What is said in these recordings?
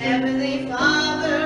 Heavenly Father,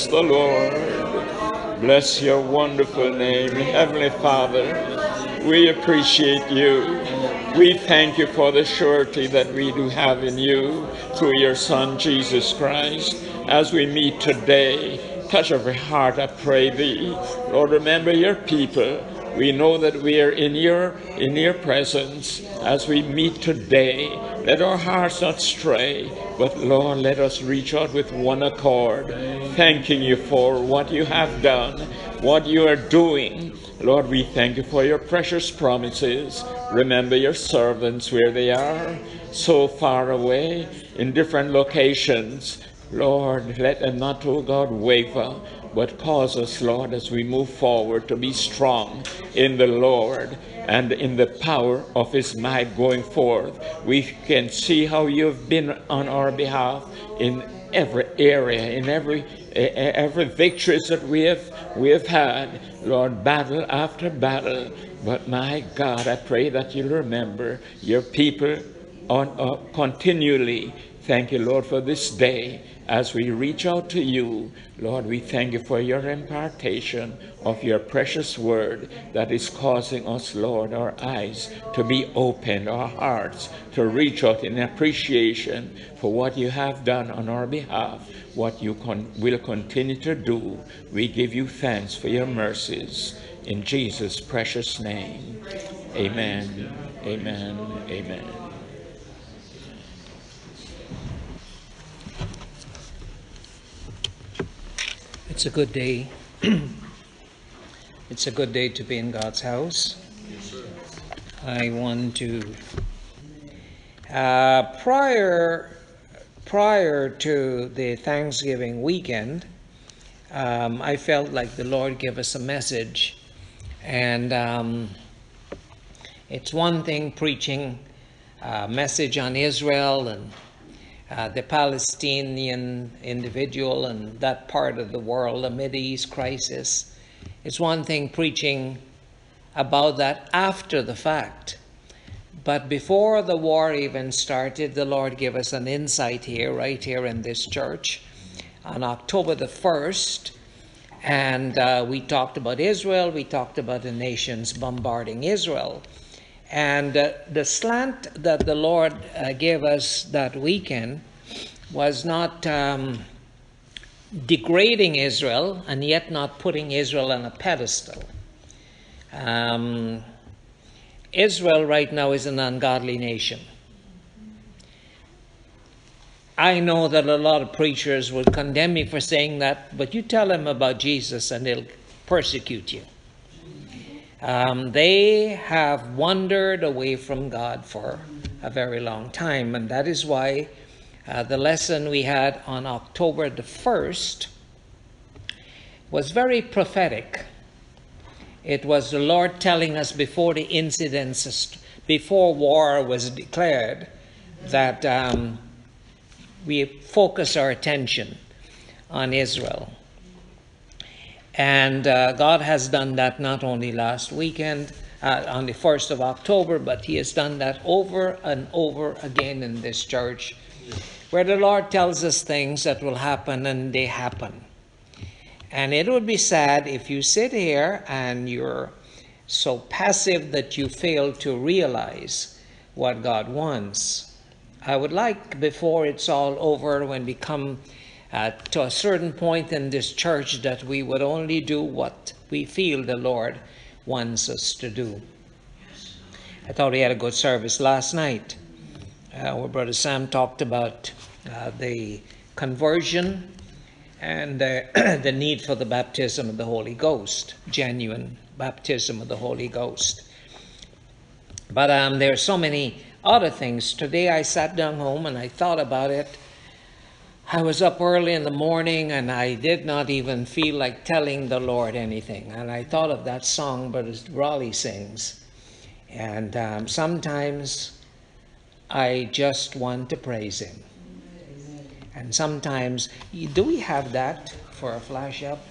bless the Lord. Bless your wonderful name, Heavenly Father. We appreciate you. We thank you for the surety that we do have in you through your Son, Jesus Christ. As we meet today, touch every heart, I pray thee. Lord, remember your people. We know that we are in your in your presence as we meet today. Let our hearts not stray, but Lord, let us reach out with one accord, thanking you for what you have done, what you are doing. Lord, we thank you for your precious promises. Remember your servants where they are, so far away, in different locations. Lord, let them not, O God, waver, but cause us, Lord, as we move forward to be strong in the Lord and in the power of His might going forth. We can see how you've been on our behalf in every area, in every every victories that we have we have had, Lord, battle after battle. But my God, I pray that you'll remember your people on uh, continually. Thank you, Lord, for this day as we reach out to you. Lord, we thank you for your impartation of your precious word that is causing us, Lord, our eyes to be opened, our hearts to reach out in appreciation for what you have done on our behalf, what you con- will continue to do. We give you thanks for your mercies. In Jesus' precious name. Amen. Amen. Amen. It's a good day. it's a good day to be in God's house. I want to. Uh, prior, prior to the Thanksgiving weekend, um, I felt like the Lord gave us a message, and um, it's one thing preaching a message on Israel and uh, the Palestinian individual and that part of the world, the East crisis. It's one thing preaching about that after the fact. But before the war even started, the Lord gave us an insight here, right here in this church, on October the 1st. And uh, we talked about Israel, we talked about the nations bombarding Israel. And uh, the slant that the Lord uh, gave us that weekend was not um, degrading Israel and yet not putting Israel on a pedestal. Um, Israel right now is an ungodly nation. I know that a lot of preachers will condemn me for saying that, but you tell them about Jesus and they'll persecute you. Um, they have wandered away from God for a very long time, and that is why uh, the lesson we had on October the 1st was very prophetic. It was the Lord telling us before the incidents, before war was declared, that um, we focus our attention on Israel. And uh, God has done that not only last weekend, uh, on the 1st of October, but He has done that over and over again in this church, where the Lord tells us things that will happen and they happen. And it would be sad if you sit here and you're so passive that you fail to realize what God wants. I would like, before it's all over, when we come uh, to a certain point in this church, that we would only do what we feel the Lord wants us to do. I thought we had a good service last night, uh, where Brother Sam talked about uh, the conversion and the need for the baptism of the Holy Ghost, genuine baptism of the Holy Ghost. But um, there are so many other things. Today I sat down home and I thought about it. I was up early in the morning and I did not even feel like telling the Lord anything. And I thought of that song Brother Raleigh sings. And um, sometimes I just want to praise Him. And sometimes, do we have that for a flash up?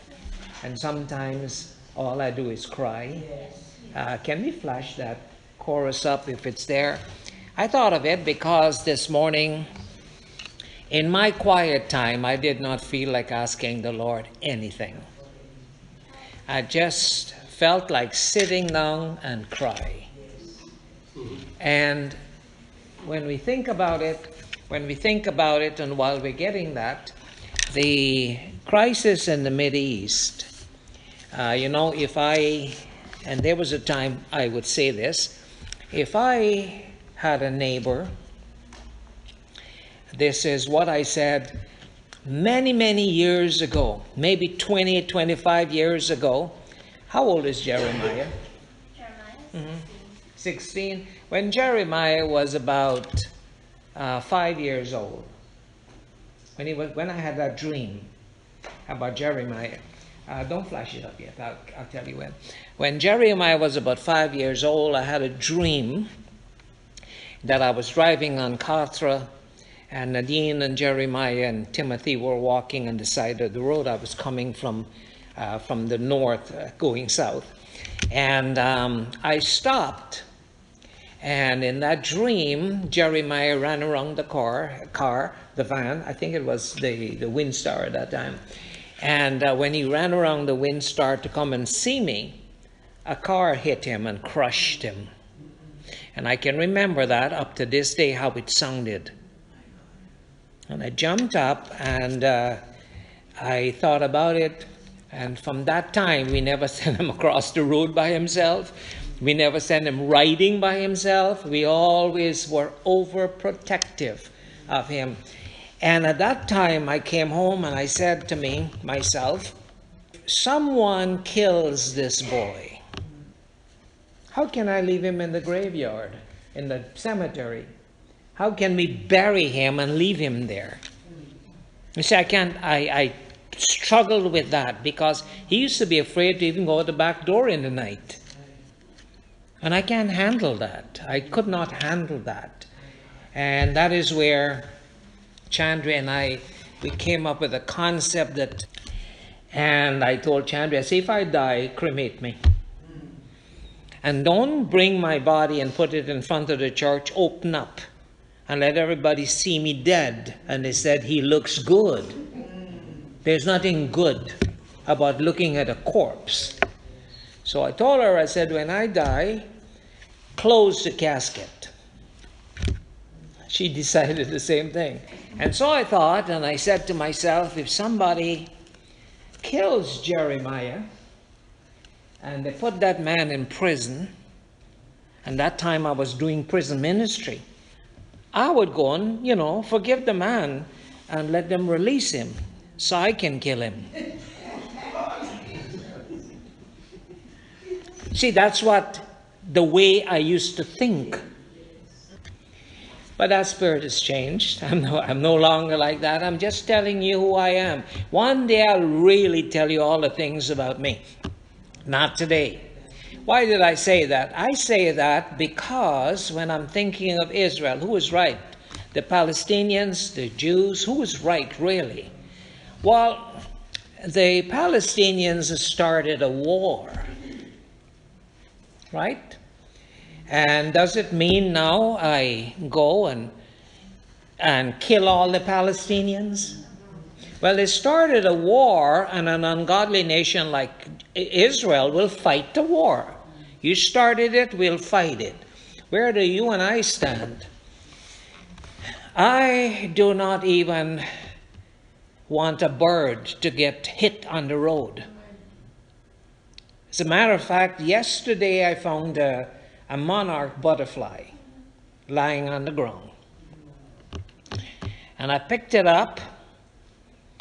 And sometimes all I do is cry. Uh, can we flash that chorus up if it's there? I thought of it because this morning, in my quiet time, I did not feel like asking the Lord anything. I just felt like sitting down and cry. And when we think about it, when we think about it, and while we're getting that, the crisis in the Middle East, uh, you know, if I, and there was a time I would say this, if I had a neighbor, this is what I said many, many years ago, maybe 20, 25 years ago. How old is Jeremiah? Jeremiah. 16. When Jeremiah was about uh, five years old, when he was, when I had that dream about Jeremiah, uh, don't flash it up yet. I'll, I'll tell you when. When Jeremiah was about five years old, I had a dream that I was driving on Carthra and Nadine and Jeremiah and Timothy were walking on the side of the road. I was coming from uh, from the north, uh, going south, and um, I stopped. And in that dream, Jeremiah ran around the car, car, the van. I think it was the the Windstar at that time. And uh, when he ran around the Windstar to come and see me, a car hit him and crushed him. And I can remember that up to this day how it sounded. And I jumped up and uh, I thought about it. And from that time, we never sent him across the road by himself. We never sent him riding by himself. We always were overprotective of him. And at that time, I came home and I said to me, myself, someone kills this boy. How can I leave him in the graveyard, in the cemetery? How can we bury him and leave him there? You see, I can't, I, I struggled with that because he used to be afraid to even go out the back door in the night. And I can't handle that. I could not handle that. And that is where Chandra and I, we came up with a concept that, and I told Chandra, see if I die, cremate me. And don't bring my body and put it in front of the church, open up and let everybody see me dead. And they said, He looks good. There's nothing good about looking at a corpse. So I told her, I said, when I die, close the casket. She decided the same thing. And so I thought, and I said to myself, if somebody kills Jeremiah and they put that man in prison, and that time I was doing prison ministry, I would go and, you know, forgive the man and let them release him so I can kill him. See, that's what the way I used to think. But that spirit has changed. I'm no, I'm no longer like that. I'm just telling you who I am. One day I'll really tell you all the things about me. Not today. Why did I say that? I say that because when I'm thinking of Israel, who is right? The Palestinians, the Jews, who is right really? Well, the Palestinians started a war, right? And does it mean now I go and and kill all the Palestinians? Well, they started a war, and an ungodly nation like Israel will fight the war. You started it, we'll fight it. Where do you and I stand? I do not even want a bird to get hit on the road. As a matter of fact, yesterday I found a, a monarch butterfly lying on the ground. And I picked it up,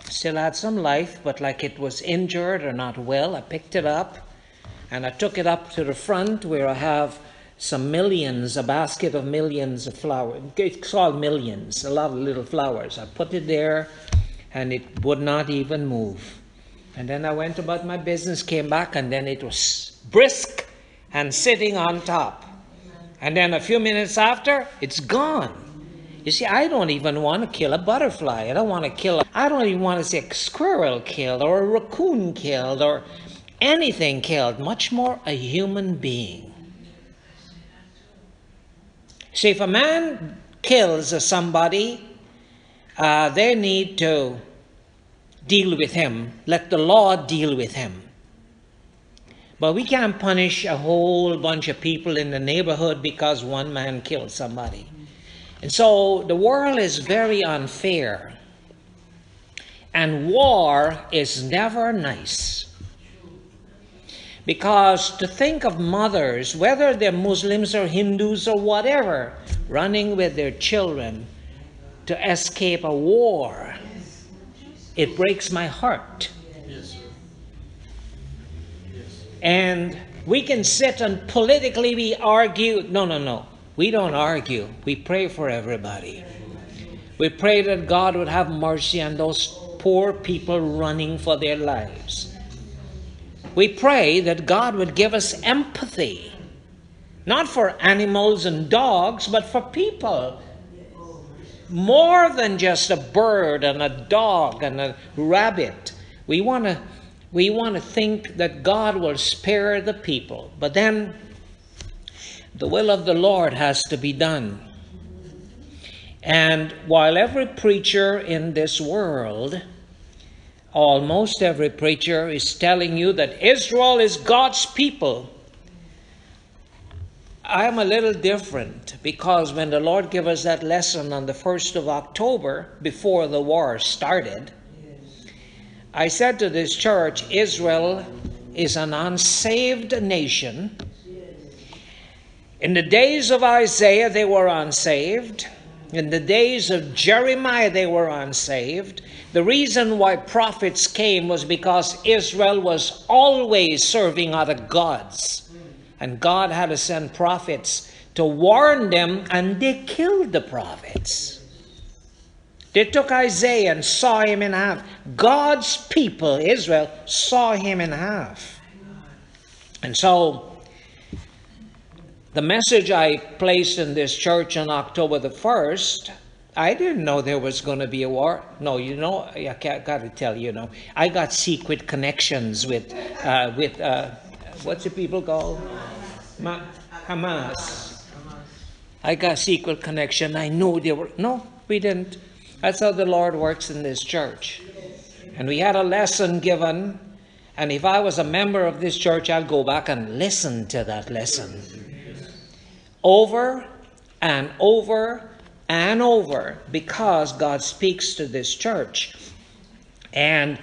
still had some life, but like it was injured or not well, I picked it up and I took it up to the front where I have some millions, a basket of millions of flowers. It's called millions, a lot of little flowers. I put it there and it would not even move. And then I went about my business, came back, and then it was brisk and sitting on top. And then a few minutes after, it's gone. You see, I don't even want to kill a butterfly. I don't want to kill, a, I don't even want to see a squirrel killed or a raccoon killed or anything killed, much more a human being. See, if a man kills somebody, uh, they need to deal with him. Let the law deal with him. But we can't punish a whole bunch of people in the neighborhood because one man killed somebody. And so the world is very unfair. And war is never nice. Because to think of mothers, whether they're Muslims or Hindus or whatever, running with their children to escape a war, it breaks my heart. And we can sit and politically we argue. No, no, no. We don't argue. We pray for everybody. We pray that God would have mercy on those poor people running for their lives we pray that God would give us empathy, not for animals and dogs, but for people. more than just a bird and a dog and a rabbit. We want to we want to think that God will spare the people. But then the will of the Lord has to be done. And while every preacher in this world, almost every preacher, is telling you that Israel is God's people, I'm a little different because when the Lord gave us that lesson on the 1st of October, before the war started, I said to this church, Israel is an unsaved nation. In the days of Isaiah, they were unsaved. In the days of Jeremiah, they were unsaved. The reason why prophets came was because Israel was always serving other gods. And God had to send prophets to warn them, and they killed the prophets. They took Isaiah and saw him in half. God's people, Israel, saw him in half. And so, the message I placed in this church on October the 1st, I didn't know there was going to be a war. No, you know, I got to tell you, know, I got secret connections with, uh, with uh, what's the people called? Ma- Hamas. I got secret connection. I knew they were. No, we didn't. That's how the Lord works in this church. And we had a lesson given. And if I was a member of this church, I'd go back and listen to that lesson. Over and over and over because God speaks to this church. And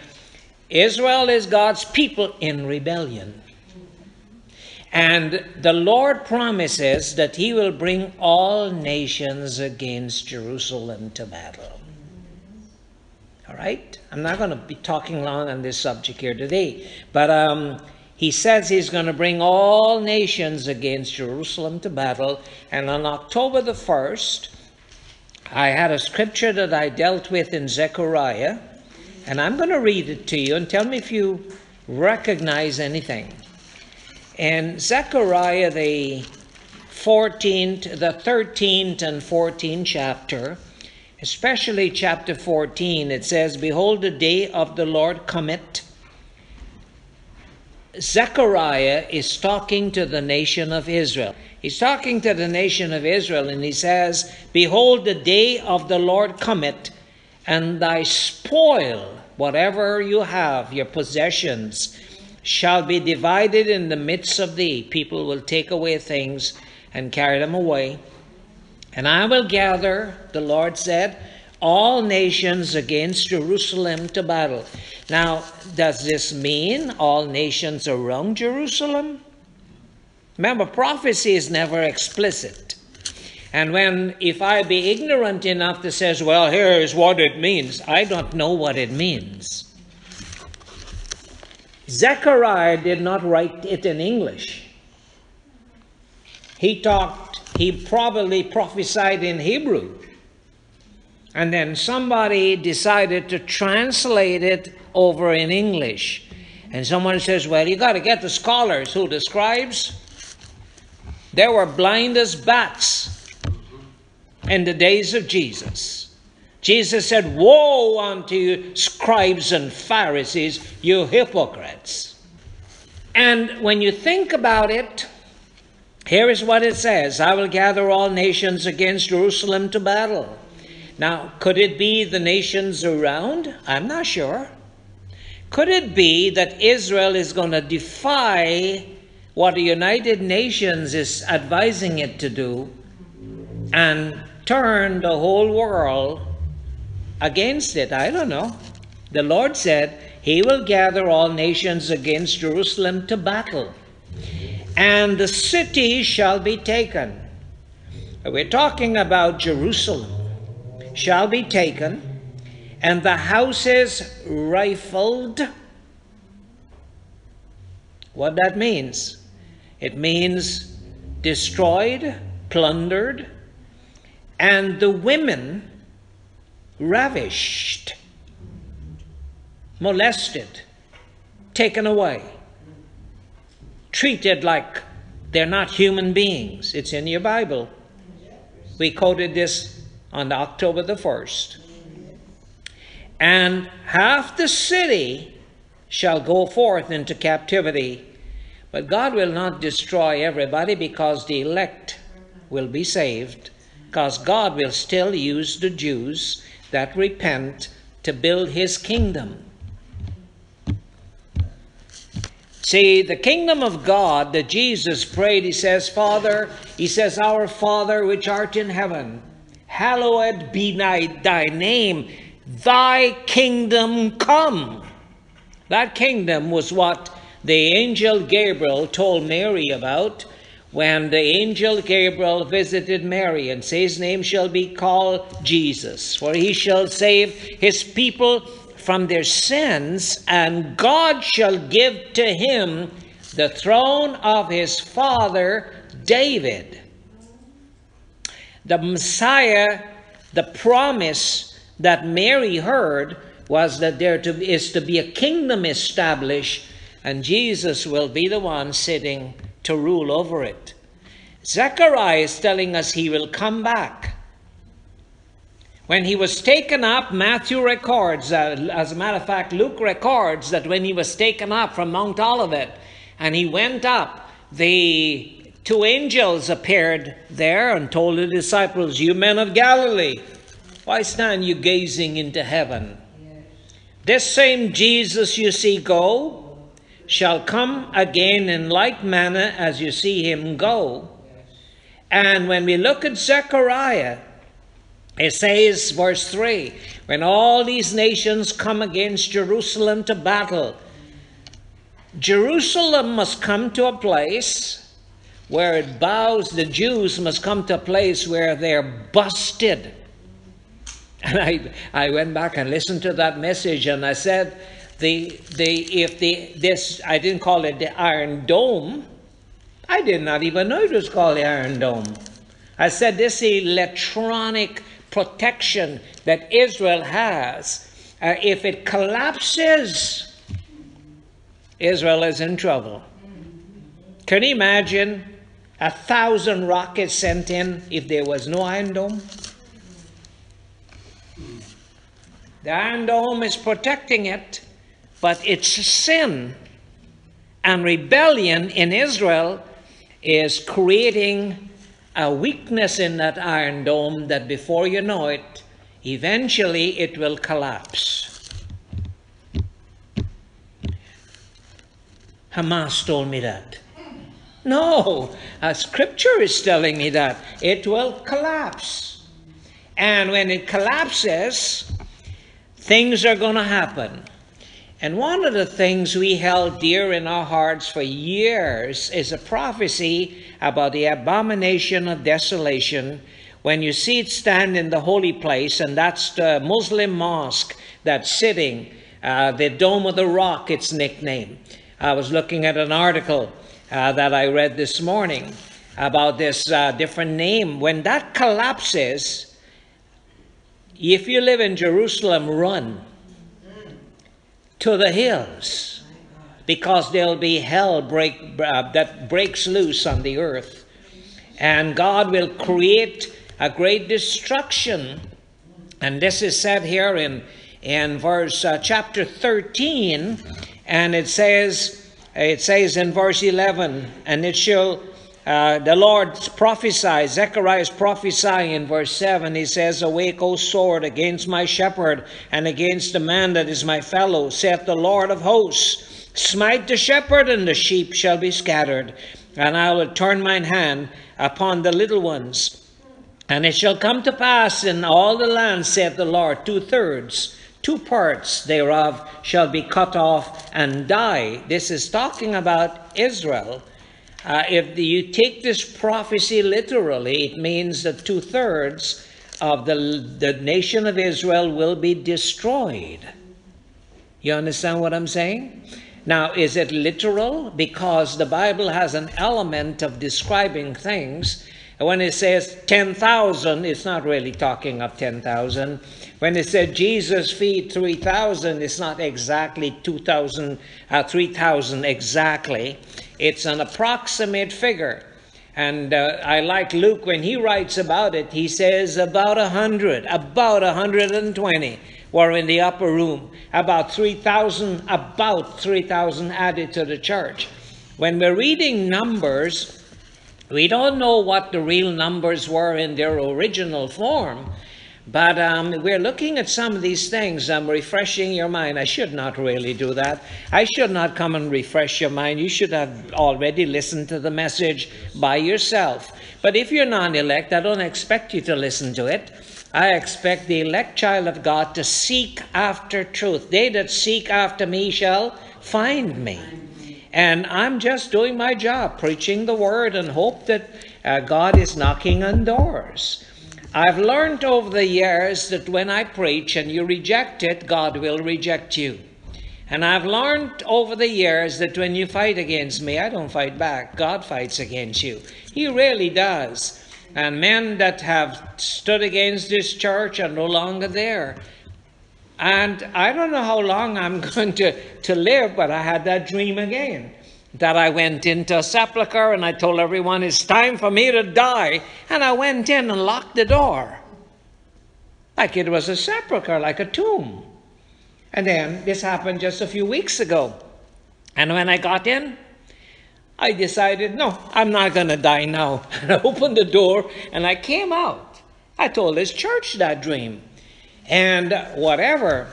Israel is God's people in rebellion. And the Lord promises that He will bring all nations against Jerusalem to battle. All right? I'm not going to be talking long on this subject here today, but um, He says He's going to bring all nations against Jerusalem to battle. And on October the 1st, I had a scripture that I dealt with in Zechariah, and I'm going to read it to you and tell me if you recognize anything. In Zechariah, the 14th, the 13th and 14th chapter, especially chapter 14, it says, Behold, the day of the Lord cometh. Zechariah is talking to the nation of Israel. He's talking to the nation of Israel, and he says, Behold, the day of the Lord cometh, and thy spoil, whatever you have, your possessions, shall be divided in the midst of thee. People will take away things and carry them away. And I will gather, the Lord said, all nations against Jerusalem to battle. Now, does this mean all nations around Jerusalem? Remember, prophecy is never explicit. And when, if I be ignorant enough to says, well, here is what it means, I don't know what it means. Zechariah did not write it in English. He talked, he probably prophesied in Hebrew. And then somebody decided to translate it over in English. And someone says, well, you got to get the scholars who the scribes. They were blind as bats in the days of Jesus. Jesus said, Woe unto you, scribes and Pharisees, you hypocrites. And when you think about it, here is what it says I will gather all nations against Jerusalem to battle. Now, could it be the nations around? I'm not sure. Could it be that Israel is going to defy what the United Nations is advising it to do and turn the whole world against it. I don't know. The Lord said, He will gather all nations against Jerusalem to battle, and the city shall be taken. We're talking about Jerusalem, shall be taken, and the houses rifled. What that means? It means destroyed, plundered, and the women ravished, molested, taken away, treated like they're not human beings. It's in your Bible. We quoted this on October the 1st. And half the city shall go forth into captivity. But God will not destroy everybody because the elect will be saved, because God will still use the Jews that repent to build his kingdom. See, the kingdom of God that Jesus prayed, he says, Father, he says, Our Father which art in heaven, hallowed be thy, name, thy kingdom come. That kingdom was what the angel Gabriel told Mary about when the angel Gabriel visited Mary and says, His name shall be called Jesus, for he shall save his people from their sins, and God shall give to him the throne of his father David. The Messiah, the promise that Mary heard was that there to, is to be a kingdom established, and Jesus will be the one sitting to rule over it. Zechariah is telling us he will come back when he was taken up, Matthew records, uh, as a matter of fact, Luke records that when he was taken up from Mount Olivet and he went up, the two angels appeared there and told the disciples, You men of Galilee, why stand you gazing into heaven? This same Jesus you see go shall come again in like manner as you see him go. And when we look at Zechariah, it says, verse 3 when all these nations come against Jerusalem to battle, Jerusalem must come to a place where it bows, the Jews must come to a place where they're busted. And I, I went back and listened to that message and I said, the, the, if the, this, I didn't call it the Iron Dome. I did not even know it was called the Iron Dome. I said this electronic protection that Israel has, uh, if it collapses, Israel is in trouble. Can you imagine a thousand rockets sent in if there was no Iron Dome? The Iron Dome is protecting it, but its sin and rebellion in Israel is creating a weakness in that iron dome that before you know it, eventually it will collapse. Hamas told me that. No, a scripture is telling me that it will collapse. And when it collapses, things are going to happen. And one of the things we held dear in our hearts for years is a prophecy about the abomination of desolation when you see it stand in the holy place, and that's the Muslim mosque that's sitting, uh, the Dome of the Rock, its nickname. I was looking at an article uh, that I read this morning about this uh, different name. When that collapses, if you live in Jerusalem, run to the hills because there'll be hell break, uh, that breaks loose on the earth. And God will create a great destruction. And this is said here in, in verse uh, chapter 13. And it says, it says in verse 11, and it shall uh, the Lord prophesies, Zechariah is prophesying in verse 7. He says, Awake, O sword, against my shepherd, and against the man that is my fellow, saith the Lord of hosts. Smite the shepherd, and the sheep shall be scattered, and I will turn mine hand upon the little ones. And it shall come to pass in all the land, saith the Lord, two thirds, two parts thereof shall be cut off and die. This is talking about Israel uh, if you take this prophecy literally, it means that two thirds of the, the nation of Israel will be destroyed. You understand what I'm saying? Now, is it literal? Because the Bible has an element of describing things. When it says 10,000, it's not really talking of 10,000. When it said Jesus feed 3,000, it's not exactly 2,000, uh, 3,000 exactly. It's an approximate figure. And uh, I like Luke when he writes about it, he says about a hundred, about a hundred and twenty were in the upper room. About 3,000, about 3,000 added to the church. When we're reading Numbers, we don't know what the real numbers were in their original form, but um, we're looking at some of these things. I'm refreshing your mind. I should not really do that. I should not come and refresh your mind. You should have already listened to the message by yourself. But if you're non elect, I don't expect you to listen to it. I expect the elect child of God to seek after truth. They that seek after me shall find me. And I'm just doing my job, preaching the word, and hope that uh, God is knocking on doors. I've learned over the years that when I preach and you reject it, God will reject you. And I've learned over the years that when you fight against me, I don't fight back. God fights against you. He really does. And men that have stood against this church are no longer there. And I don't know how long I'm going to, to live, but I had that dream again. That I went into a sepulchre and I told everyone it's time for me to die. And I went in and locked the door. Like it was a sepulchre, like a tomb. And then this happened just a few weeks ago. And when I got in, I decided, no, I'm not going to die now. And I opened the door and I came out. I told this church that dream and whatever.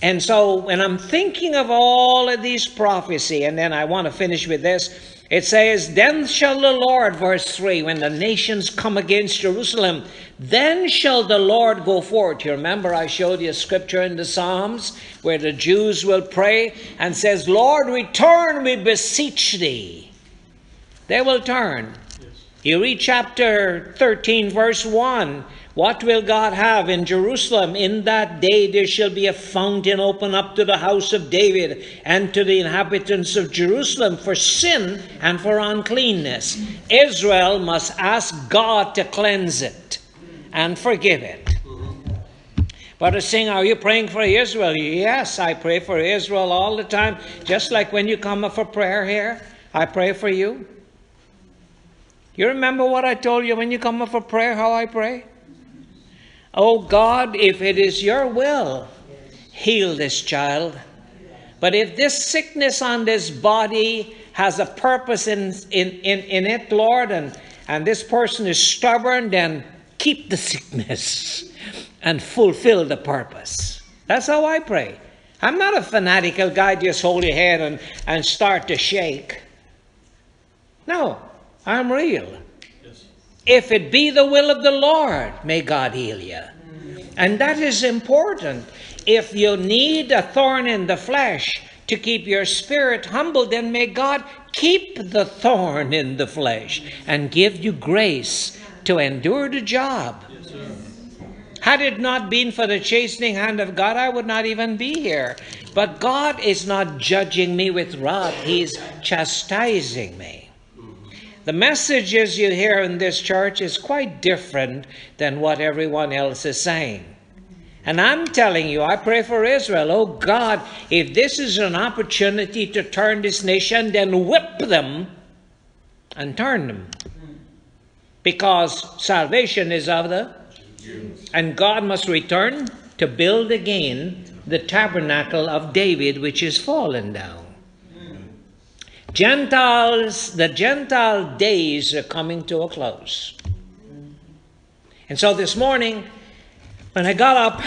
And so when I'm thinking of all of these prophecy, and then I want to finish with this, it says, Then shall the Lord, verse 3, when the nations come against Jerusalem, then shall the Lord go forth. You remember I showed you a scripture in the Psalms where the Jews will pray and says, Lord, return, we beseech thee. They will turn. Yes. You read chapter 13, verse 1. What will God have in Jerusalem? In that day there shall be a fountain open up to the house of David and to the inhabitants of Jerusalem for sin and for uncleanness. Israel must ask God to cleanse it and forgive it. A singer, are you praying for Israel? Yes, I pray for Israel all the time. Just like when you come up for prayer here, I pray for you. You remember what I told you when you come up for prayer, how I pray? Oh God, if it is your will, heal this child. But if this sickness on this body has a purpose in, in, in, in it, Lord, and, and this person is stubborn, then keep the sickness and fulfill the purpose. That's how I pray. I'm not a fanatical guy, just hold your head and, and start to shake. No, I'm real. If it be the will of the Lord, may God heal you. And that is important. If you need a thorn in the flesh to keep your spirit humble, then may God keep the thorn in the flesh and give you grace to endure the job. Yes, Had it not been for the chastening hand of God, I would not even be here. But God is not judging me with wrath, He's chastising me. The messages you hear in this church is quite different than what everyone else is saying. And I'm telling you, I pray for Israel. Oh God, if this is an opportunity to turn this nation, then whip them and turn them. Because salvation is of the and God must return to build again the tabernacle of David, which is fallen down. Gentiles, the Gentile days are coming to a close. And so this morning, when I got up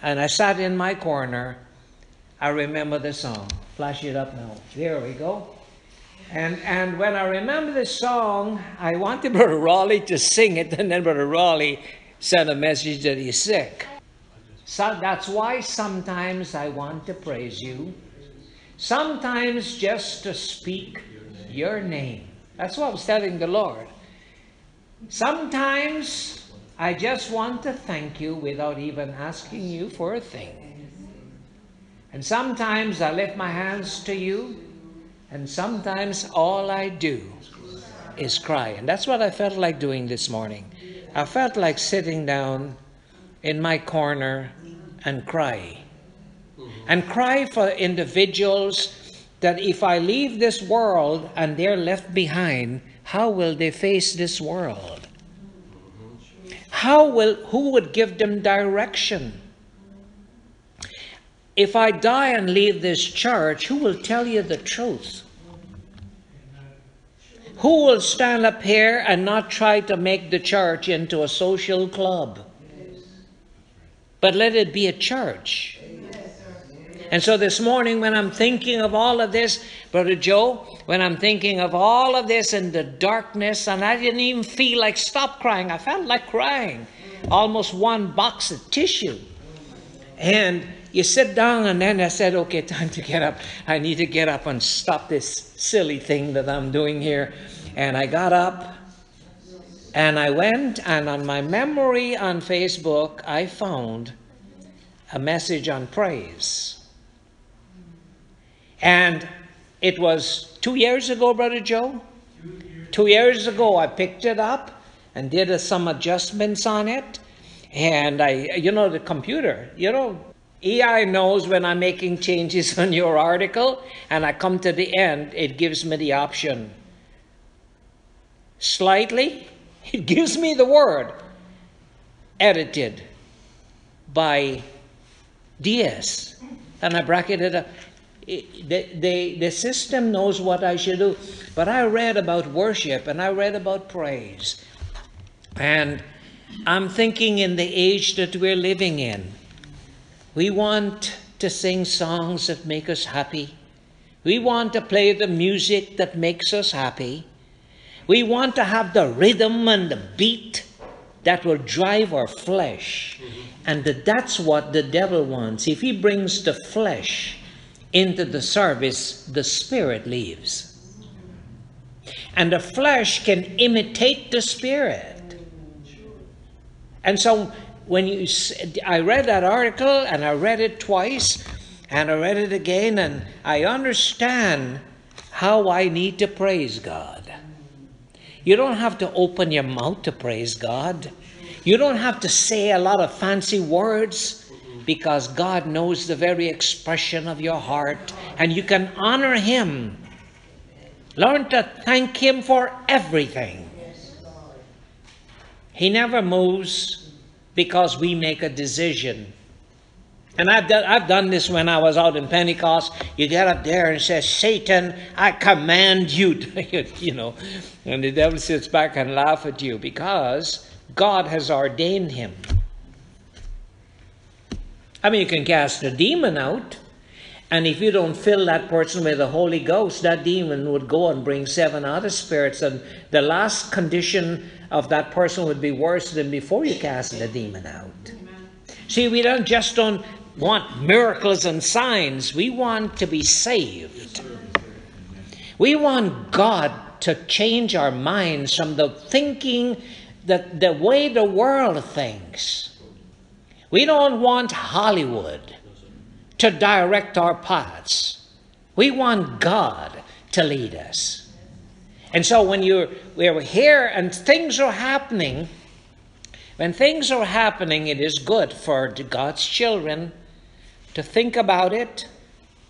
and I sat in my corner, I remember the song. Flash it up now. There we go. And and when I remember this song, I wanted Brother Raleigh to sing it, and then Brother Raleigh sent a message that he's sick. So that's why sometimes I want to praise you Sometimes just to speak your name. That's what I was telling the Lord. Sometimes I just want to thank you without even asking you for a thing. And sometimes I lift my hands to you, and sometimes all I do is cry. And that's what I felt like doing this morning. I felt like sitting down in my corner and crying and cry for individuals that if I leave this world and they're left behind, how will they face this world? How will who would give them direction? If I die and leave this church, who will tell you the truth? Who will stand up here and not try to make the church into a social club? But let it be a church. And so this morning, when I'm thinking of all of this, Brother Joe, when I'm thinking of all of this in the darkness, and I didn't even feel like stop crying, I felt like crying. Almost one box of tissue. And you sit down, and then I said, okay, time to get up. I need to get up and stop this silly thing that I'm doing here. And I got up and I went, and on my memory on Facebook, I found a message on praise. And it was two years ago, Brother Joe. Two years ago, I picked it up and did some adjustments on it. And I, you know, the computer, you know, AI knows when I'm making changes on your article, and I come to the end, it gives me the option. Slightly, it gives me the word edited by DS. And I bracketed up. The, the, the system knows what I should do. But I read about worship and I read about praise. And I'm thinking in the age that we're living in, we want to sing songs that make us happy. We want to play the music that makes us happy. We want to have the rhythm and the beat that will drive our flesh. And that's what the devil wants. If he brings the flesh into the service, the spirit leaves. And the flesh can imitate the spirit. And so when you I read that article and I read it twice and I read it again and I understand how I need to praise God. You don't have to open your mouth to praise God. You don't have to say a lot of fancy words because God knows the very expression of your heart and you can honor Him. Learn to thank Him for everything. He never moves because we make a decision. And I've done, I've done this when I was out in Pentecost. You get up there and say, Satan, I command you. You know, and the devil sits back and laughs at you because God has ordained him. I mean, you can cast a demon out. And if you don't fill that person with the Holy Ghost, that demon would go and bring seven other spirits. And the last condition of that person would be worse than before you cast the demon out. Amen. See, we don't just don't want miracles and signs. We want to be saved. We want God to change our minds from the thinking that the way the world thinks. We don't want Hollywood to direct our paths. We want God to lead us. And so when you're we're here and things are happening, when things are happening, it is good for God's children to think about it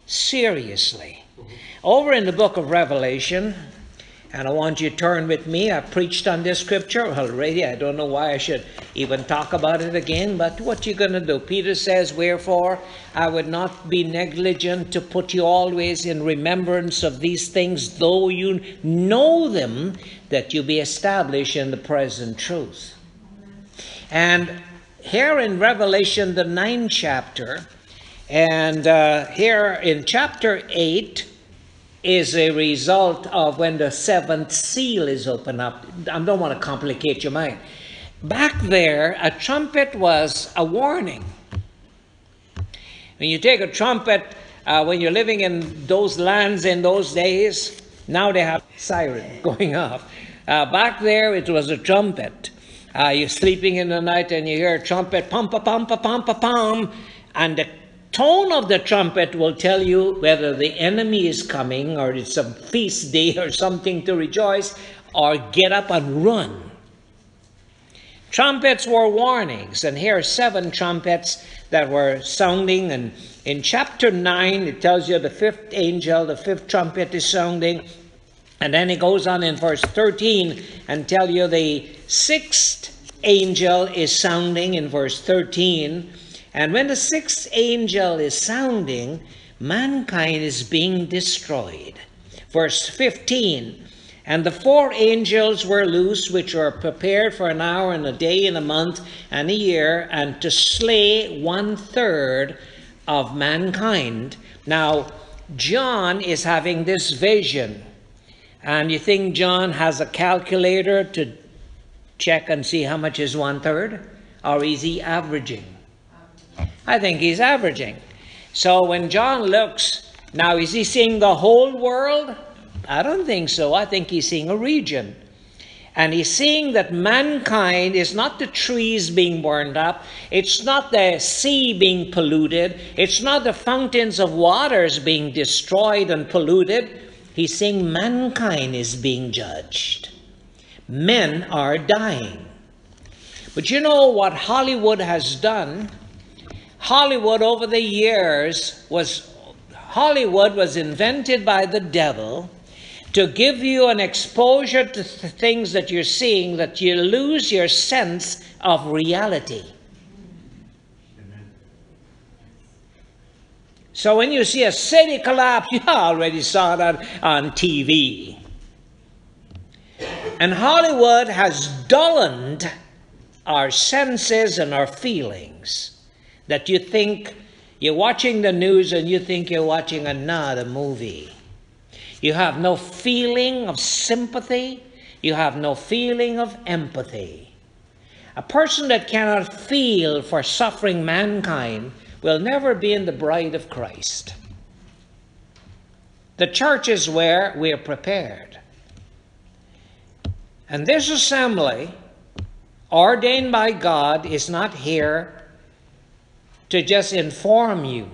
seriously. Over in the book of Revelation, and I want you to turn with me. I preached on this scripture already. I don't know why I should even talk about it again, but what you going to do? Peter says, Wherefore I would not be negligent to put you always in remembrance of these things, though you know them, that you be established in the present truth. And here in Revelation, the ninth chapter, and uh, here in chapter 8, is a result of when the seventh seal is opened up. I don't want to complicate your mind. Back there, a trumpet was a warning. When you take a trumpet, uh, when you're living in those lands in those days, now they have siren going off. Uh, back there, it was a trumpet. Uh, you're sleeping in the night and you hear a trumpet, pum pa pum pa pum pum, and the tone of the trumpet will tell you whether the enemy is coming or it's a feast day or something to rejoice or get up and run. Trumpets were warnings, and here are seven trumpets that were sounding. And in chapter 9, it tells you the fifth angel, the fifth trumpet is sounding. And then it goes on in verse 13 and tell you the sixth angel is sounding in verse 13. And when the sixth angel is sounding, mankind is being destroyed. Verse 15 And the four angels were loose, which were prepared for an hour and a day and a month and a year, and to slay one third of mankind. Now, John is having this vision. And you think John has a calculator to check and see how much is one third? Or is he averaging? I think he's averaging. So when John looks, now is he seeing the whole world? I don't think so. I think he's seeing a region. And he's seeing that mankind is not the trees being burned up, it's not the sea being polluted, it's not the fountains of waters being destroyed and polluted. He's saying mankind is being judged. Men are dying. But you know what Hollywood has done? Hollywood over the years was Hollywood was invented by the devil to give you an exposure to th- things that you're seeing that you lose your sense of reality. So when you see a city collapse, you already saw that on TV. And Hollywood has dulled our senses and our feelings that you think you're watching the news and you think you're watching another movie. You have no feeling of sympathy, you have no feeling of empathy. A person that cannot feel for suffering mankind will never be in the bride of Christ. The church is where we are prepared. And this assembly, ordained by God, is not here to just inform you.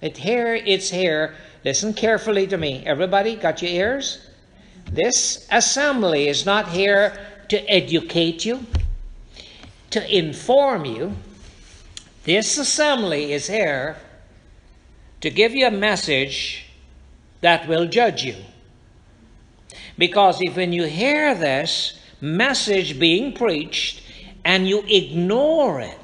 It here, it's here. Listen carefully to me. Everybody, got your ears? This assembly is not here to educate you, to inform you. This assembly is here to give you a message that will judge you. Because if when you hear this message being preached and you ignore it,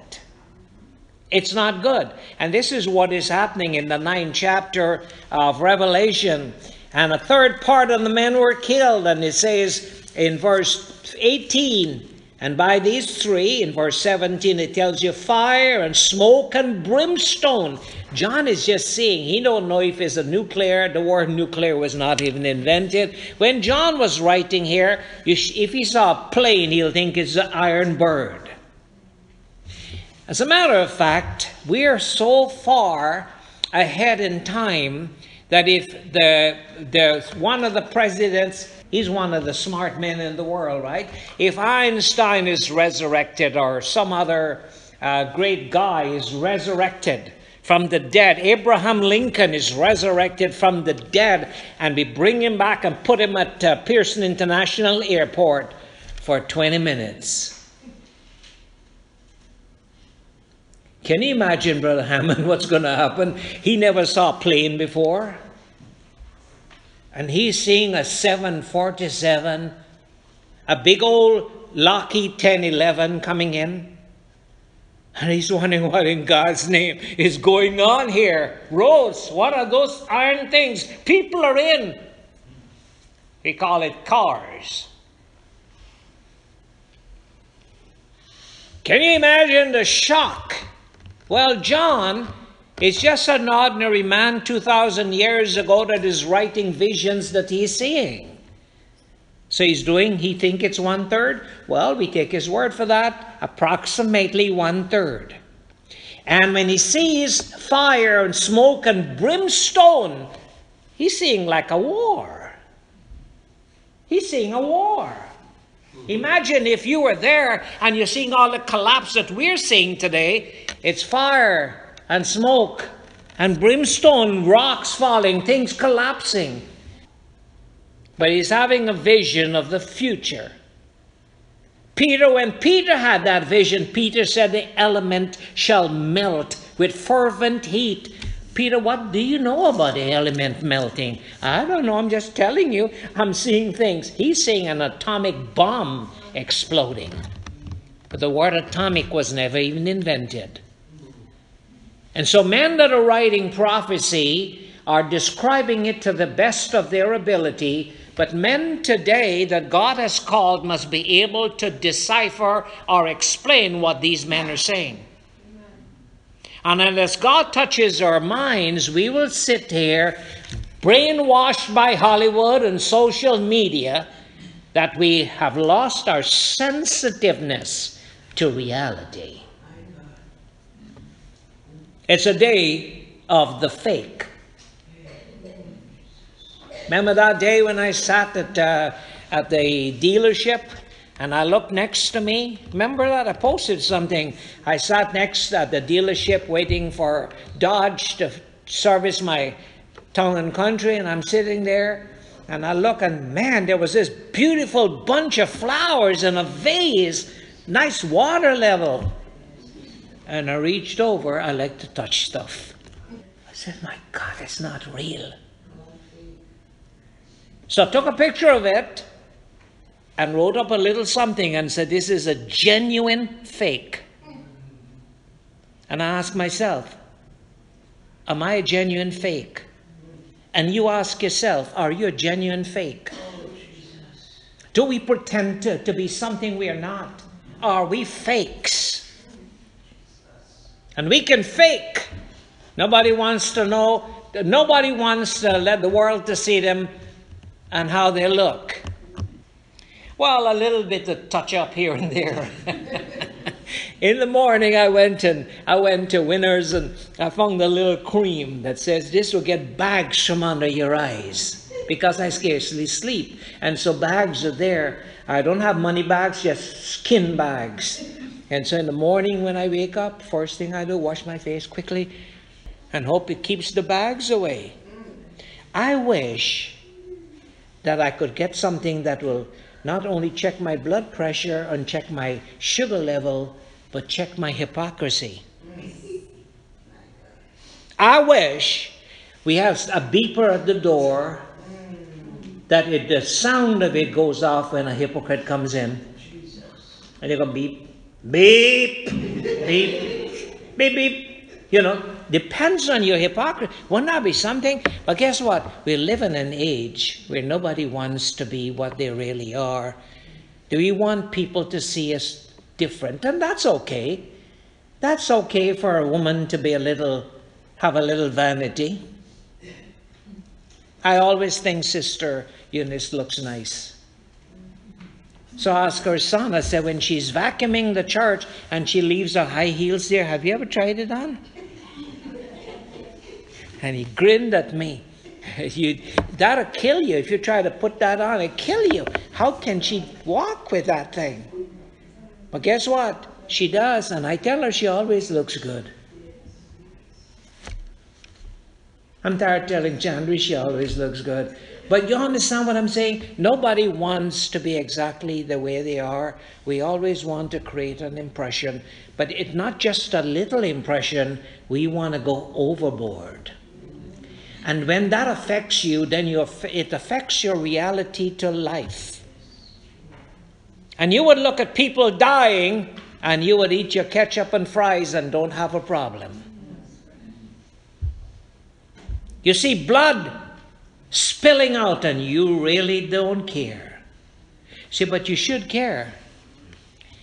it's not good. And this is what is happening in the ninth chapter of Revelation. And a third part of the men were killed. And it says in verse 18, and by these three, in verse 17, it tells you fire and smoke and brimstone. John is just seeing. He don't know if it's a nuclear. The word nuclear was not even invented. When John was writing here, if he saw a plane, he'll think it's an iron bird. As a matter of fact, we are so far ahead in time that if the, the one of the presidents he's one of the smart men in the world right? If einstein is resurrected or some other uh, great guy is resurrected from the dead abraham lincoln is resurrected from the dead and we bring him back and put him at uh, pearson international airport for 20 minutes Can you imagine, Brother Hammond, what's going to happen? He never saw a plane before. And he's seeing a 747, a big old Lockheed 1011 coming in. And he's wondering what in God's name is going on here. Roads, what are those iron things? People are in. We call it cars. Can you imagine the shock well, John is just an ordinary man 2,000 years ago that is writing visions that he's seeing. So he's doing, he think it's one third? Well, we take his word for that, approximately one third. And when he sees fire and smoke and brimstone, he's seeing like a war. He's seeing a war. Imagine if you were there and you're seeing all the collapse that we're seeing today. It's fire and smoke and brimstone, rocks falling, things collapsing. But he's having a vision of the future. Peter, when Peter had that vision, Peter said, The element shall melt with fervent heat. Peter, what do you know about the element melting? I don't know, I'm just telling you. I'm seeing things. He's seeing an atomic bomb exploding. But the word atomic was never even invented. And so men that are writing prophecy are describing it to the best of their ability, but men today that God has called must be able to decipher or explain what these men are saying. And unless God touches our minds, we will sit here brainwashed by Hollywood and social media that we have lost our sensitiveness to reality. It's a day of the fake. Remember that day when I sat at, uh, at the dealership and I looked next to me? Remember that? I posted something. I sat next at the dealership waiting for Dodge to service my town and country, and I'm sitting there and I look, and man, there was this beautiful bunch of flowers in a vase, nice water level. And I reached over, I like to touch stuff. I said, My God, it's not real. So I took a picture of it and wrote up a little something and said, This is a genuine fake. And I asked myself, Am I a genuine fake? And you ask yourself, Are you a genuine fake? Do we pretend to, to be something we are not? Are we fakes? And we can fake. Nobody wants to know, nobody wants to let the world to see them and how they look. Well, a little bit of touch up here and there. In the morning, I went and I went to Winners and I found a little cream that says this will get bags from under your eyes because I scarcely sleep, and so bags are there. I don't have money bags, just skin bags. And so in the morning when I wake up, first thing I do, wash my face quickly, and hope it keeps the bags away. I wish that I could get something that will not only check my blood pressure and check my sugar level, but check my hypocrisy. I wish we have a beeper at the door that it, the sound of it goes off when a hypocrite comes in. And they go beep, beep, beep, beep, beep. You know, depends on your hypocrisy. Wouldn't that be something? But guess what? We live in an age where nobody wants to be what they really are. Do we want people to see us different? And that's okay. That's okay for a woman to be a little, have a little vanity. I always think Sister Eunice looks nice. So her son, I said, when she's vacuuming the church and she leaves her high heels there, have you ever tried it on? And he grinned at me. You, that'll kill you if you try to put that on. It'll kill you. How can she walk with that thing? But guess what? She does, and I tell her she always looks good. I'm tired telling Chandra she always looks good. But you understand what I'm saying? Nobody wants to be exactly the way they are. We always want to create an impression. But it's not just a little impression, we want to go overboard. And when that affects you, then you, it affects your reality to life. And you would look at people dying and you would eat your ketchup and fries and don't have a problem. You see blood spilling out and you really don't care. See, but you should care.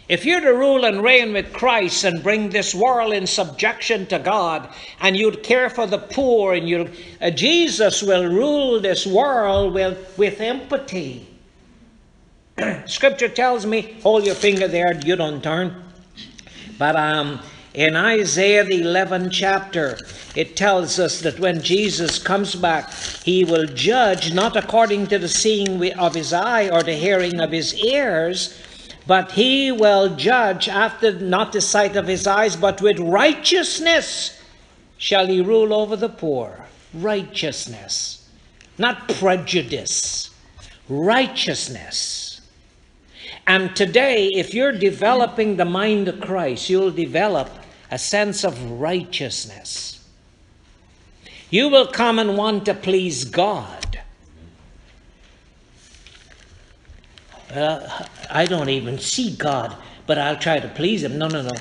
If you're to rule and reign with Christ and bring this world in subjection to God, and you'd care for the poor, and you uh, Jesus will rule this world with, with empathy. Scripture tells me, hold your finger there, you don't turn. But um, in Isaiah the 11th chapter, it tells us that when Jesus comes back, he will judge not according to the seeing of his eye or the hearing of his ears but he will judge after not the sight of his eyes, but with righteousness shall he rule over the poor. Righteousness, not prejudice. Righteousness. And today, if you're developing the mind of Christ, you'll develop a sense of righteousness. You will come and want to please God. Well, I don't even see God, but I'll try to please Him. No, no, no.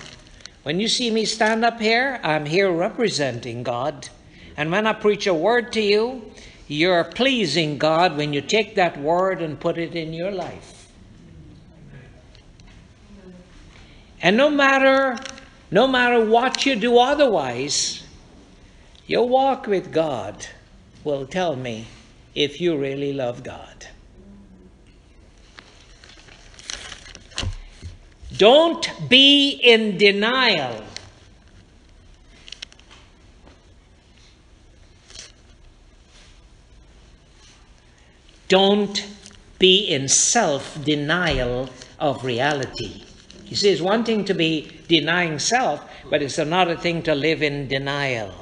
When you see me stand up here, I'm here representing God. And when I preach a word to you, you're pleasing God when you take that word and put it in your life. And no matter no matter what you do otherwise, your walk with God will tell me if you really love God. Don't be in denial. Don't be in self denial of reality. You says one thing to be denying self, but it's another thing to live in denial.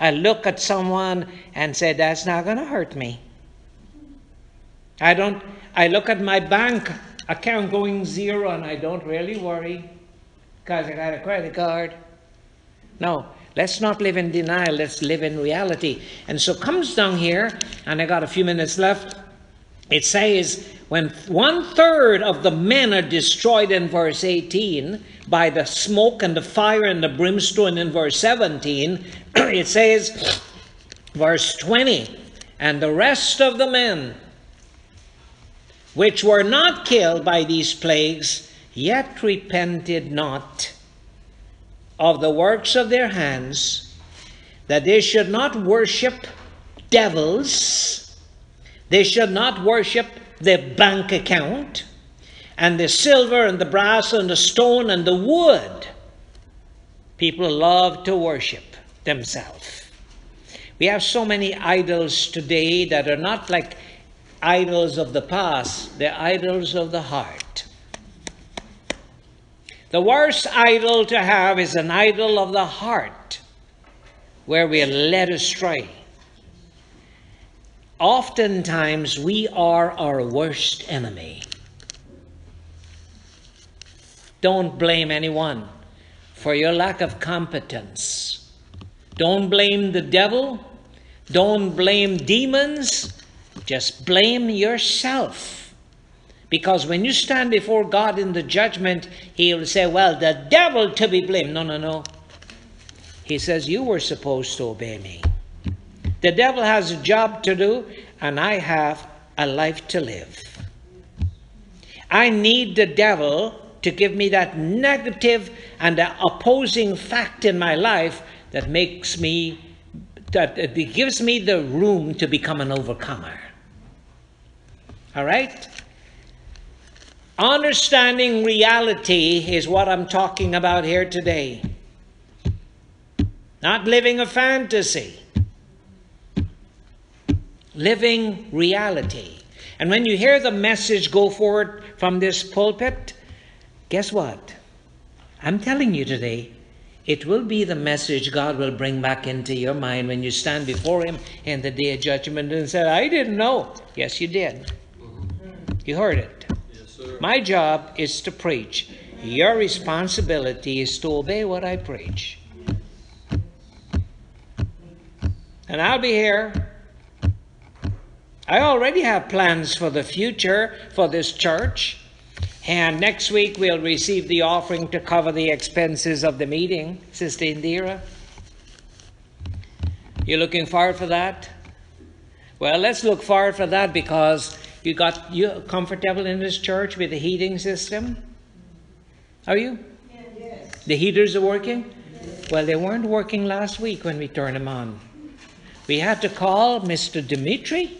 I look at someone and say, that's not going to hurt me. I don't, I look at my bank account going zero and I don't really worry because I got a credit card. No, let's not live in denial, let's live in reality. And so comes down here, and I got a few minutes left. It says, when one third of the men are destroyed in verse 18 by the smoke and the fire and the brimstone in verse 17, it says, verse 20, and the rest of the men which were not killed by these plagues, yet repented not of the works of their hands, that they should not worship devils, they should not worship the bank account, and the silver and the brass and the stone and the wood. People love to worship themselves. We have so many idols today that are not like idols of the past, they're idols of the heart. The worst idol to have is an idol of the heart, where we are led astray. Oftentimes, we are our worst enemy. Don't blame anyone for your lack of competence. Don't blame the devil. Don't blame demons. Just blame yourself. Because when you stand before God in the judgment, He will say, Well, the devil to be blamed. No, no, no. He says, You were supposed to obey me. The devil has a job to do, and I have a life to live. I need the devil to give me that negative and opposing fact in my life that makes me, that it gives me the room to become an overcomer. All right? Understanding reality is what I'm talking about here today. Not living a fantasy, living reality. And when you hear the message go forward from this pulpit, guess what? I'm telling you today, it will be the message God will bring back into your mind when you stand before Him in the day of judgment and say, I didn't know. Yes, you did. You heard it. Yes, My job is to preach. Your responsibility is to obey what I preach. And I'll be here. I already have plans for the future for this church. And next week we'll receive the offering to cover the expenses of the meeting, Sister Indira. You're looking forward for that? Well, let's look forward for that because you got you comfortable in this church with the heating system? Are you? Yes. The heaters are working? Yes. Well, they weren't working last week when we turned them on. We had to call Mr. Dimitri,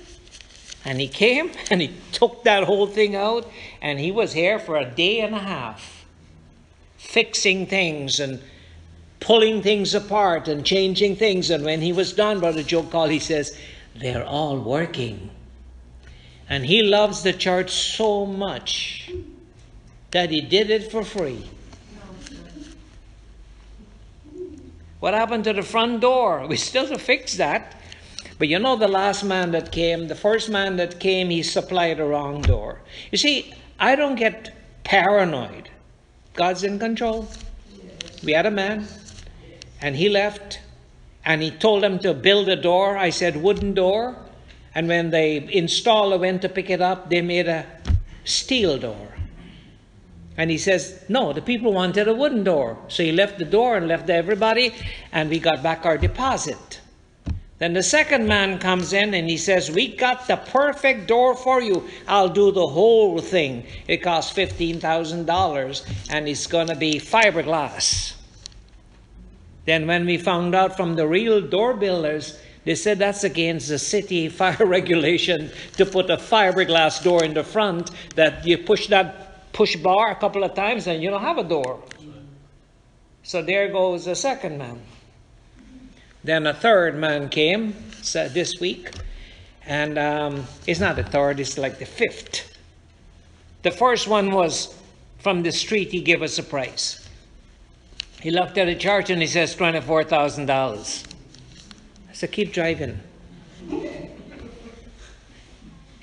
and he came and he took that whole thing out, and he was here for a day and a half, fixing things and pulling things apart and changing things. And when he was done, Brother Joe called, he says, They're all working. And he loves the church so much that he did it for free. What happened to the front door? We still to fix that. But you know, the last man that came, the first man that came, he supplied a wrong door. You see, I don't get paranoid. God's in control. We had a man, and he left, and he told them to build a door. I said, wooden door. And when they installed, I went to pick it up, they made a steel door. And he says, no, the people wanted a wooden door. So he left the door and left everybody, and we got back our deposit. Then the second man comes in and he says, We got the perfect door for you. I'll do the whole thing. It costs $15,000 and it's going to be fiberglass. Then, when we found out from the real door builders, they said that's against the city fire regulation to put a fiberglass door in the front that you push that push bar a couple of times and you don't have a door. So there goes the second man. Then a third man came this week, and um, it's not the third, it's like the fifth. The first one was from the street, he gave us a price. He looked at the church and he says $24,000. I said, keep driving.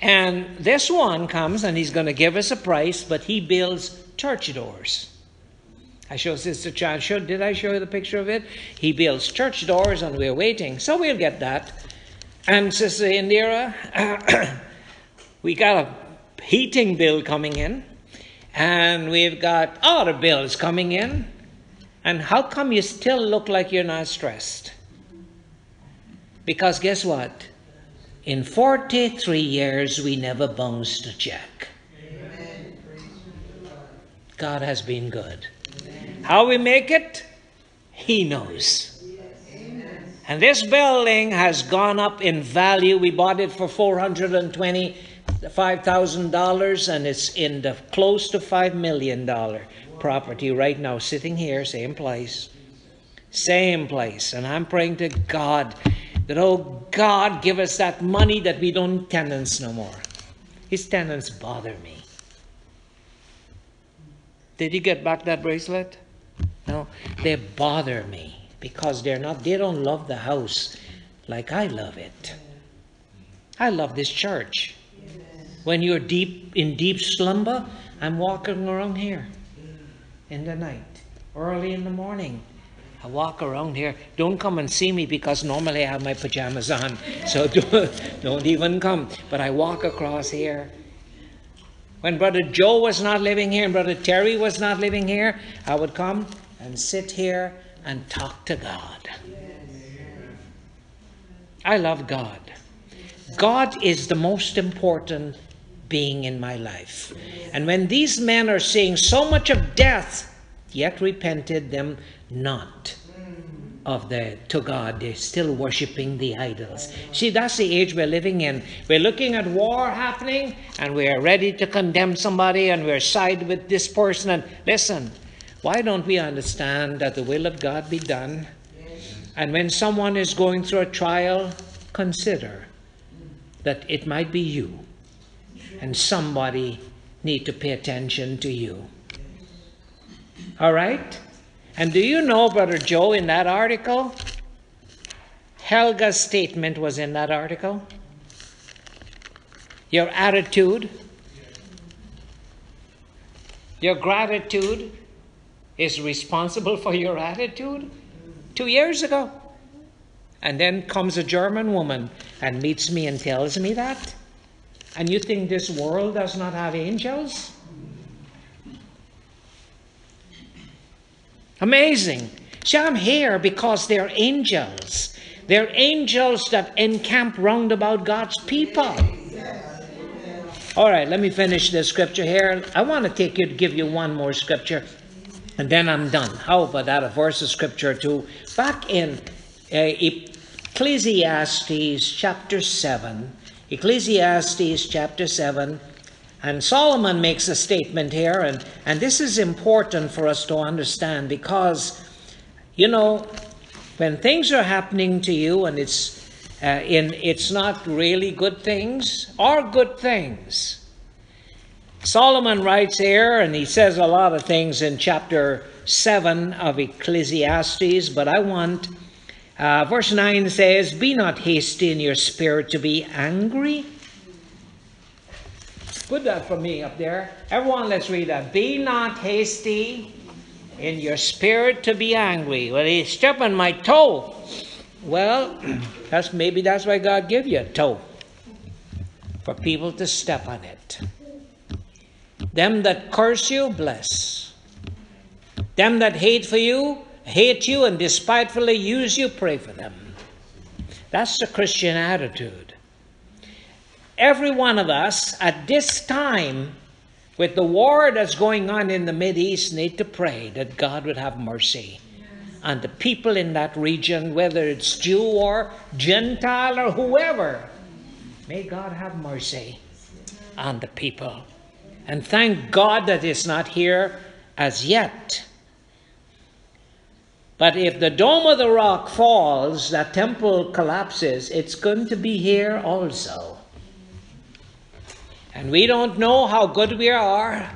And this one comes and he's going to give us a price, but he builds church doors. I show Sister Chan. Show, did I show you the picture of it? He builds church doors and we're waiting. So we'll get that. And Sister Indira, we got a heating bill coming in. And we've got other bills coming in. And how come you still look like you're not stressed? Because guess what? In 43 years, we never bounced a check. God has been good. How we make it, He knows. And this building has gone up in value. We bought it for $425,000 and it's in the close to $5 million property right now, sitting here, same place. Same place. And I'm praying to God that, oh God, give us that money that we don't tenants no more. His tenants bother me. Did you get back that bracelet? No, they bother me because they're not, they don't love the house like I love it. I love this church. When you're deep in deep slumber, I'm walking around here in the night, early in the morning. I walk around here. Don't come and see me because normally I have my pajamas on. So don't, even come. But I walk across here. When Brother Joe was not living here and Brother Terry was not living here, I would come and sit here and talk to God. I love God. God is the most important being in my life. And when these men are seeing so much of death, yet repented them not of the to God. They're still worshiping the idols. See, that's the age we're living in. We're looking at war happening and we're ready to condemn somebody and we're side with this person. And listen, why don't we understand that the will of God be done? And when someone is going through a trial, consider that it might be you and somebody need to pay attention to you. All right? And do you know, Brother Joe, in that article, Helga's statement was in that article? Your attitude, your gratitude is responsible for your attitude two years ago. And then comes a German woman and meets me and tells me that. And you think this world does not have angels? Amazing. See, I'm here because they're angels. They're angels that encamp round about God's people. All right, let me finish this scripture here. I want to take you to give you one more scripture, and then I'm done. How about that? A verse of scripture too. Back in uh, Ecclesiastes chapter 7, Ecclesiastes chapter 7, and Solomon makes a statement here, and, and this is important for us to understand because, you know, when things are happening to you and it's uh, in it's not really good things or good things. Solomon writes here, and he says a lot of things in chapter 7 of Ecclesiastes, but I want, uh, verse 9 says, Be not hasty in your spirit to be angry Put that for me up there. Everyone, let's read that. Be not hasty in your spirit to be angry. Well, he's stepping my toe. Well, that's maybe that's why God give you a toe for people to step on it. Them that curse you, bless. Them that hate for you, hate you and despitefully use you, pray for them. That's the Christian attitude. Every one of us at this time, with the war that's going on in the Mid East, need to pray that God would have mercy on the people in that region, whether it's Jew or Gentile or whoever. May God have mercy on the people. And thank God that it's not here as yet. But if the dome of the rock falls, that temple collapses, it's going to be here also. And we don't know how good we are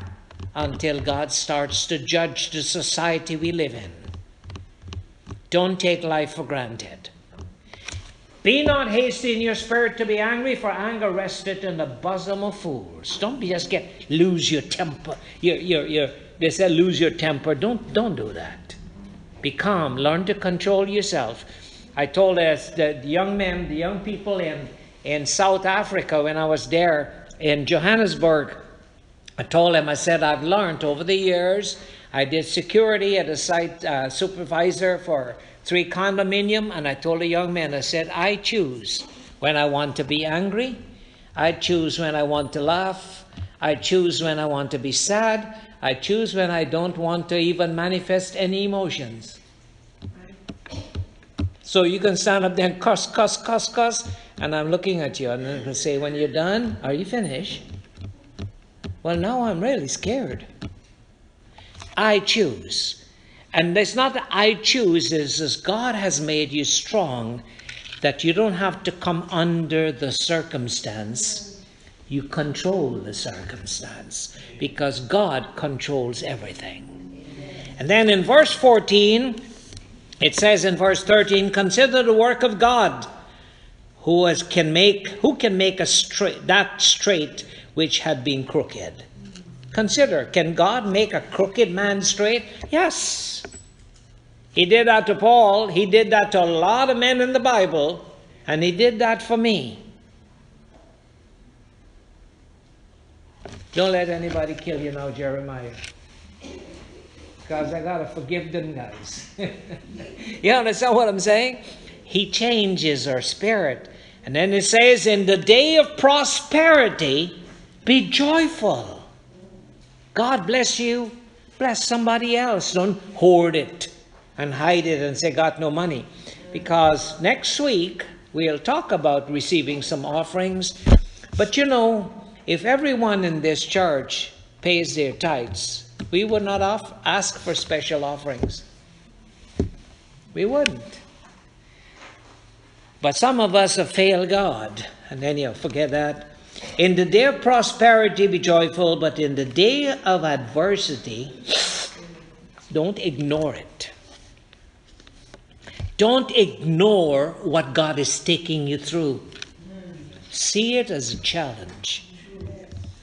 until God starts to judge the society we live in. Don't take life for granted. Be not hasty in your spirit to be angry, for anger resteth in the bosom of fools. Don't just get lose your temper. Your, your, your, they say lose your temper. Don't don't do that. Be calm. Learn to control yourself. I told us the young men, the young people in in South Africa when I was there in Johannesburg. I told him, I said, I've learned over the years. I did security at a site uh, supervisor for three condominium, and I told a young man, I said, I choose when I want to be angry. I choose when I want to laugh. I choose when I want to be sad. I choose when I don't want to even manifest any emotions. So you can stand up there and cuss, cuss, cuss, cuss, and I'm looking at you and going to say, when you're done, are you finished? Well, now I'm really scared. I choose. And it's not I choose, it's as God has made you strong that you don't have to come under the circumstance. You control the circumstance because God controls everything. And then in verse 14, it says in verse 13, consider the work of God, who has, can make who can make a straight that straight which had been crooked. Consider, can God make a crooked man straight? Yes. He did that to Paul, he did that to a lot of men in the Bible, and he did that for me. Don't let anybody kill you now, Jeremiah because I got to forgive them guys. you understand what I'm saying? He changes our spirit. And then it says, In the day of prosperity, be joyful. God bless you. Bless somebody else. Don't hoard it and hide it and say, Got no money. Because next week, we'll talk about receiving some offerings. But you know, if everyone in this church pays their tithes, we would not off- ask for special offerings. We wouldn't. But some of us have failed God. And then you forget that. In the day of prosperity, be joyful, but in the day of adversity, don't ignore it. Don't ignore what God is taking you through. See it as a challenge.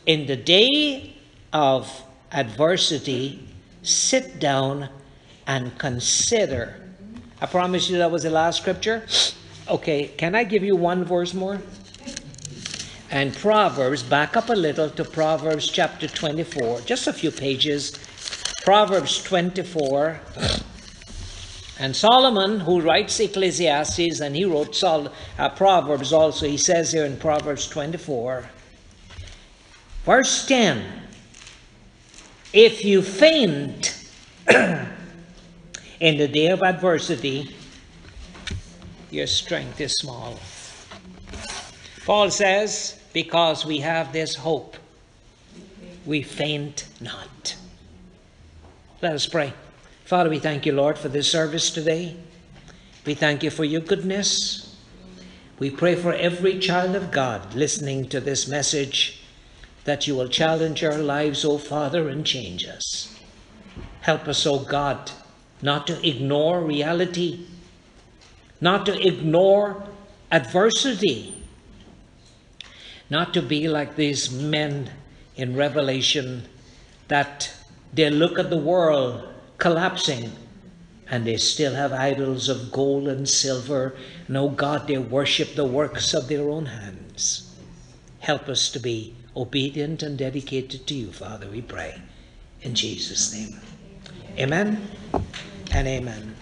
In the day of adversity, sit down and consider. I promise you that was the last scripture. Okay, can I give you one verse more? And Proverbs, back up a little to Proverbs chapter 24, just a few pages. Proverbs 24. And Solomon, who writes Ecclesiastes, and he wrote Sol- uh, Proverbs also, he says here in Proverbs 24, verse 10 if you faint in the day of adversity, your strength is small. Paul says, because we have this hope, we faint not. Let us pray. Father, we thank you, Lord, for this service today. We thank you for your goodness. We pray for every child of God listening to this message that you will challenge our lives, O Father, and change us. Help us, O God, not to ignore reality, not to ignore adversity, not to be like these men in Revelation that they look at the world collapsing and they still have idols of gold and silver. Oh God, they worship the works of their own hands. Help us to be obedient and dedicated to you, Father, we pray. In Jesus' name. Amen and amen.